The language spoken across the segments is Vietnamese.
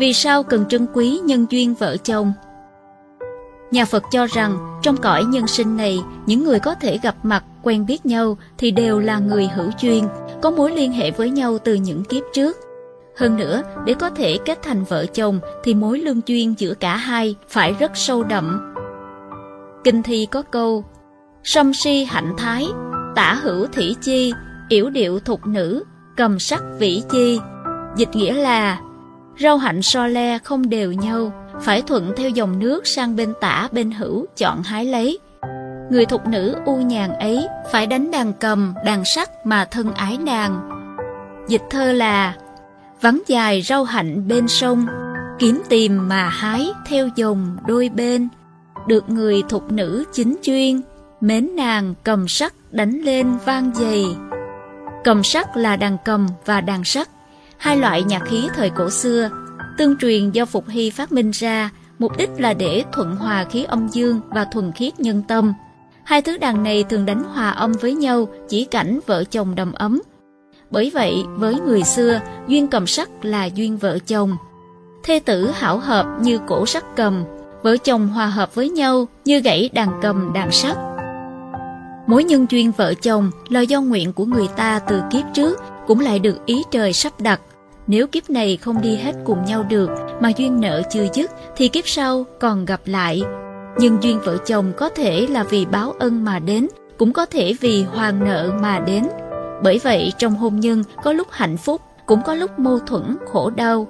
Vì sao cần trân quý nhân duyên vợ chồng? Nhà Phật cho rằng trong cõi nhân sinh này, những người có thể gặp mặt, quen biết nhau thì đều là người hữu duyên, có mối liên hệ với nhau từ những kiếp trước. Hơn nữa, để có thể kết thành vợ chồng thì mối lương duyên giữa cả hai phải rất sâu đậm. Kinh thi có câu Sâm si hạnh thái, tả hữu thủy chi, yểu điệu thục nữ, cầm sắc vĩ chi. Dịch nghĩa là rau hạnh so le không đều nhau, phải thuận theo dòng nước sang bên tả bên hữu chọn hái lấy. Người thục nữ u nhàn ấy phải đánh đàn cầm, đàn sắc mà thân ái nàng. Dịch thơ là Vắng dài rau hạnh bên sông, kiếm tìm mà hái theo dòng đôi bên. Được người thục nữ chính chuyên, mến nàng cầm sắc đánh lên vang dày. Cầm sắc là đàn cầm và đàn sắc, hai loại nhạc khí thời cổ xưa, tương truyền do Phục Hy phát minh ra, mục đích là để thuận hòa khí âm dương và thuần khiết nhân tâm. Hai thứ đàn này thường đánh hòa âm với nhau chỉ cảnh vợ chồng đầm ấm. Bởi vậy, với người xưa, duyên cầm sắc là duyên vợ chồng. Thê tử hảo hợp như cổ sắc cầm, vợ chồng hòa hợp với nhau như gãy đàn cầm đàn sắt Mối nhân duyên vợ chồng là do nguyện của người ta từ kiếp trước cũng lại được ý trời sắp đặt. Nếu kiếp này không đi hết cùng nhau được mà duyên nợ chưa dứt thì kiếp sau còn gặp lại. Nhưng duyên vợ chồng có thể là vì báo ân mà đến, cũng có thể vì hoàn nợ mà đến. Bởi vậy trong hôn nhân có lúc hạnh phúc, cũng có lúc mâu thuẫn, khổ đau.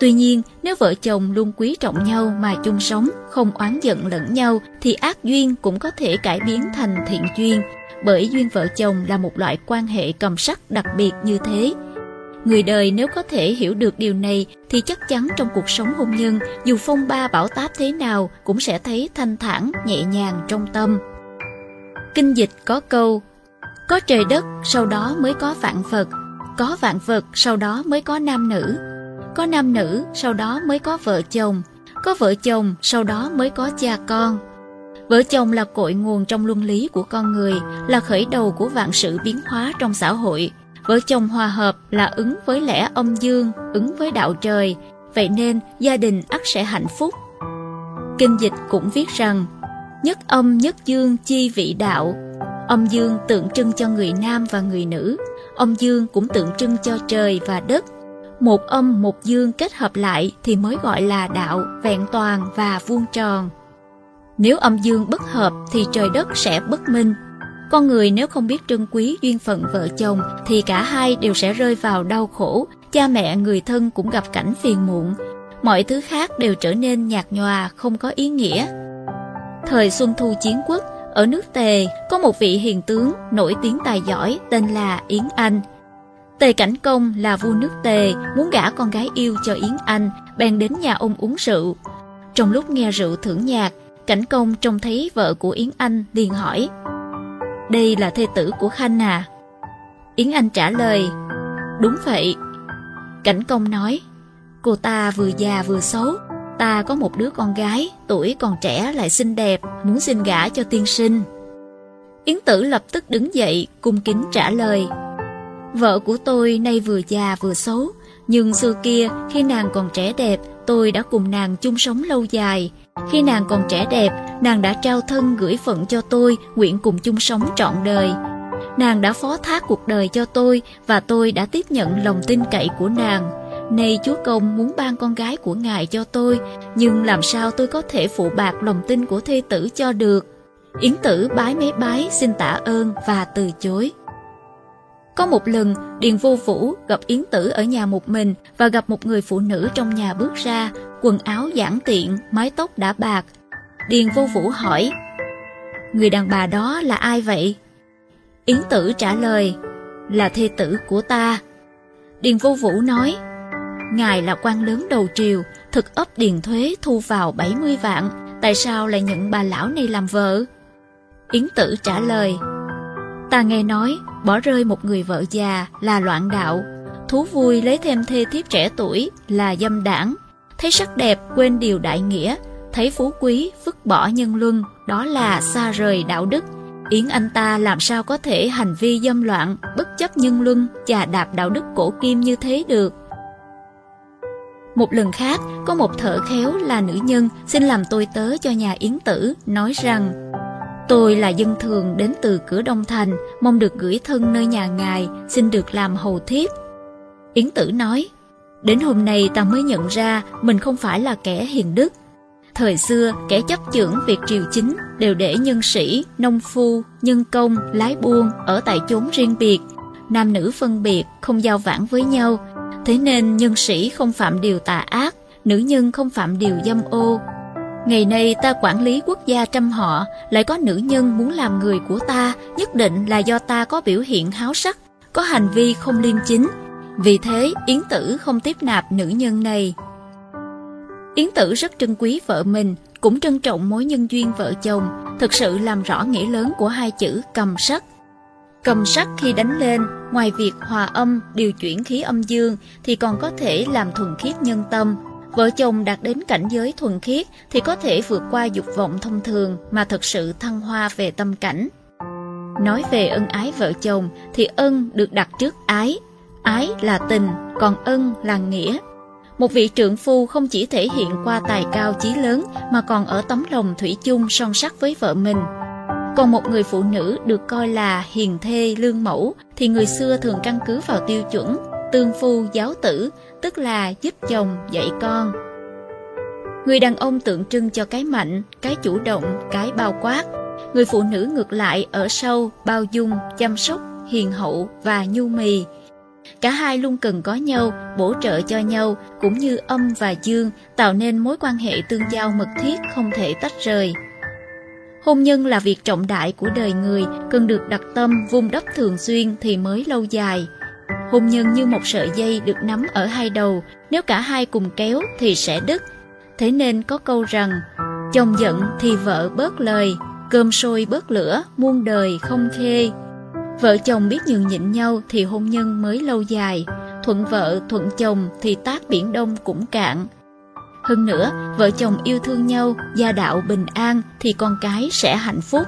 Tuy nhiên, nếu vợ chồng luôn quý trọng nhau mà chung sống, không oán giận lẫn nhau, thì ác duyên cũng có thể cải biến thành thiện duyên, bởi duyên vợ chồng là một loại quan hệ cầm sắc đặc biệt như thế. Người đời nếu có thể hiểu được điều này thì chắc chắn trong cuộc sống hôn nhân, dù phong ba bão táp thế nào cũng sẽ thấy thanh thản, nhẹ nhàng trong tâm. Kinh dịch có câu, có trời đất, sau đó mới có vạn vật, có vạn vật, sau đó mới có nam nữ, có nam nữ, sau đó mới có vợ chồng, có vợ chồng, sau đó mới có cha con. Vợ chồng là cội nguồn trong luân lý của con người, là khởi đầu của vạn sự biến hóa trong xã hội. Vợ chồng hòa hợp là ứng với lẽ âm dương, ứng với đạo trời, vậy nên gia đình ắt sẽ hạnh phúc. Kinh dịch cũng viết rằng, nhất âm nhất dương chi vị đạo, âm dương tượng trưng cho người nam và người nữ, âm dương cũng tượng trưng cho trời và đất, một âm một dương kết hợp lại thì mới gọi là đạo, vẹn toàn và vuông tròn. Nếu âm dương bất hợp thì trời đất sẽ bất minh. Con người nếu không biết trân quý duyên phận vợ chồng thì cả hai đều sẽ rơi vào đau khổ, cha mẹ người thân cũng gặp cảnh phiền muộn. Mọi thứ khác đều trở nên nhạt nhòa, không có ý nghĩa. Thời Xuân Thu Chiến Quốc, ở nước Tề có một vị hiền tướng nổi tiếng tài giỏi tên là Yến Anh. Tề Cảnh Công là vua nước Tề, muốn gả con gái yêu cho Yến Anh, bèn đến nhà ông uống rượu. Trong lúc nghe rượu thưởng nhạc, Cảnh Công trông thấy vợ của Yến Anh liền hỏi Đây là thê tử của Khanh à? Yến Anh trả lời Đúng vậy. Cảnh Công nói Cô ta vừa già vừa xấu, ta có một đứa con gái, tuổi còn trẻ lại xinh đẹp, muốn xin gả cho tiên sinh. Yến Tử lập tức đứng dậy, cung kính trả lời Vợ của tôi nay vừa già vừa xấu, nhưng xưa kia khi nàng còn trẻ đẹp, tôi đã cùng nàng chung sống lâu dài. Khi nàng còn trẻ đẹp, nàng đã trao thân gửi phận cho tôi, nguyện cùng chung sống trọn đời. Nàng đã phó thác cuộc đời cho tôi và tôi đã tiếp nhận lòng tin cậy của nàng. Nay Chúa Công muốn ban con gái của Ngài cho tôi, nhưng làm sao tôi có thể phụ bạc lòng tin của thê tử cho được? Yến tử bái mấy bái xin tạ ơn và từ chối. Có một lần, Điền Vô Vũ gặp Yến Tử ở nhà một mình và gặp một người phụ nữ trong nhà bước ra, quần áo giản tiện, mái tóc đã bạc. Điền Vô Vũ hỏi, Người đàn bà đó là ai vậy? Yến Tử trả lời, là thê tử của ta. Điền Vô Vũ nói, Ngài là quan lớn đầu triều, thực ấp điền thuế thu vào 70 vạn, tại sao lại nhận bà lão này làm vợ? Yến Tử trả lời, Ta nghe nói, bỏ rơi một người vợ già là loạn đạo, thú vui lấy thêm thê thiếp trẻ tuổi là dâm đảng, thấy sắc đẹp quên điều đại nghĩa, thấy phú quý vứt bỏ nhân luân, đó là xa rời đạo đức. Yến anh ta làm sao có thể hành vi dâm loạn, bất chấp nhân luân, chà đạp đạo đức cổ kim như thế được. Một lần khác, có một thợ khéo là nữ nhân xin làm tôi tớ cho nhà Yến Tử, nói rằng Tôi là dân thường đến từ cửa Đông Thành, mong được gửi thân nơi nhà ngài, xin được làm hầu thiếp. Yến Tử nói, đến hôm nay ta mới nhận ra mình không phải là kẻ hiền đức. Thời xưa, kẻ chấp chưởng việc triều chính đều để nhân sĩ, nông phu, nhân công, lái buôn ở tại chốn riêng biệt, nam nữ phân biệt, không giao vãng với nhau. Thế nên nhân sĩ không phạm điều tà ác, nữ nhân không phạm điều dâm ô. Ngày nay ta quản lý quốc gia trăm họ, lại có nữ nhân muốn làm người của ta, nhất định là do ta có biểu hiện háo sắc, có hành vi không liêm chính. Vì thế, Yến Tử không tiếp nạp nữ nhân này. Yến Tử rất trân quý vợ mình, cũng trân trọng mối nhân duyên vợ chồng, thực sự làm rõ nghĩa lớn của hai chữ cầm sắc. Cầm sắc khi đánh lên, ngoài việc hòa âm, điều chuyển khí âm dương, thì còn có thể làm thuần khiết nhân tâm. Vợ chồng đạt đến cảnh giới thuần khiết thì có thể vượt qua dục vọng thông thường mà thực sự thăng hoa về tâm cảnh. Nói về ân ái vợ chồng thì ân được đặt trước ái. Ái là tình, còn ân là nghĩa. Một vị trượng phu không chỉ thể hiện qua tài cao chí lớn mà còn ở tấm lòng thủy chung son sắc với vợ mình. Còn một người phụ nữ được coi là hiền thê lương mẫu thì người xưa thường căn cứ vào tiêu chuẩn tương phu giáo tử, tức là giúp chồng dạy con. Người đàn ông tượng trưng cho cái mạnh, cái chủ động, cái bao quát. Người phụ nữ ngược lại ở sâu, bao dung, chăm sóc, hiền hậu và nhu mì. Cả hai luôn cần có nhau, bổ trợ cho nhau, cũng như âm và dương, tạo nên mối quan hệ tương giao mật thiết không thể tách rời. Hôn nhân là việc trọng đại của đời người, cần được đặt tâm vun đắp thường xuyên thì mới lâu dài. Hôn nhân như một sợi dây được nắm ở hai đầu, nếu cả hai cùng kéo thì sẽ đứt. Thế nên có câu rằng, chồng giận thì vợ bớt lời, cơm sôi bớt lửa, muôn đời không khê. Vợ chồng biết nhường nhịn nhau thì hôn nhân mới lâu dài, thuận vợ thuận chồng thì tác biển đông cũng cạn. Hơn nữa, vợ chồng yêu thương nhau, gia đạo bình an thì con cái sẽ hạnh phúc.